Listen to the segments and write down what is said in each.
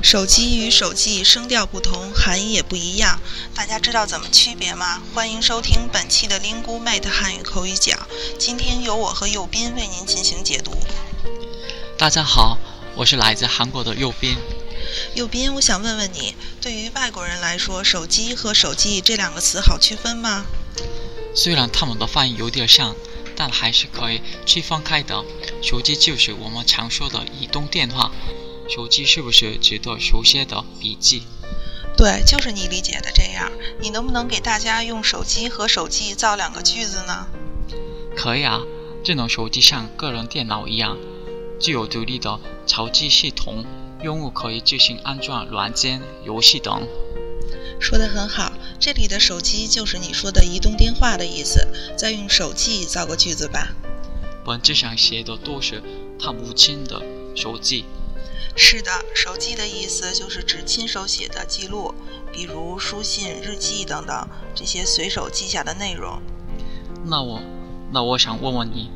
手机与手机声调不同，含义也不一样。大家知道怎么区别吗？欢迎收听本期的 Lingu Mate 汉语口语角。今天由我和右斌为您进行解读。大家好，我是来自韩国的右斌。右斌，我想问问你，对于外国人来说，手机和手机这两个词好区分吗？虽然他们的发音有点像，但还是可以区分开的。手机就是我们常说的移动电话。手机是不是值得手写的笔记？对，就是你理解的这样。你能不能给大家用手机和手记造两个句子呢？可以啊，智能手机像个人电脑一样，具有独立的操作系统，用户可以自行安装软件、游戏等。说得很好，这里的手机就是你说的移动电话的意思。再用手记造个句子吧。本质上写的都是他母亲的手记。是的，手记的意思就是指亲手写的记录，比如书信、日记等等这些随手记下的内容。那我，那我想问问你，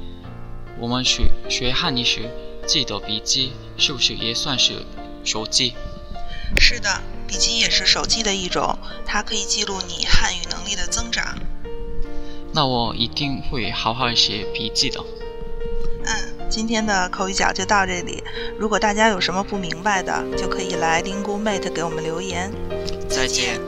我们学学汉语时记的笔记是不是也算是手记？是的，笔记也是手记的一种，它可以记录你汉语能力的增长。那我一定会好好写笔记的。今天的口语角就到这里。如果大家有什么不明白的，就可以来 Lingu Mate 给我们留言。再见。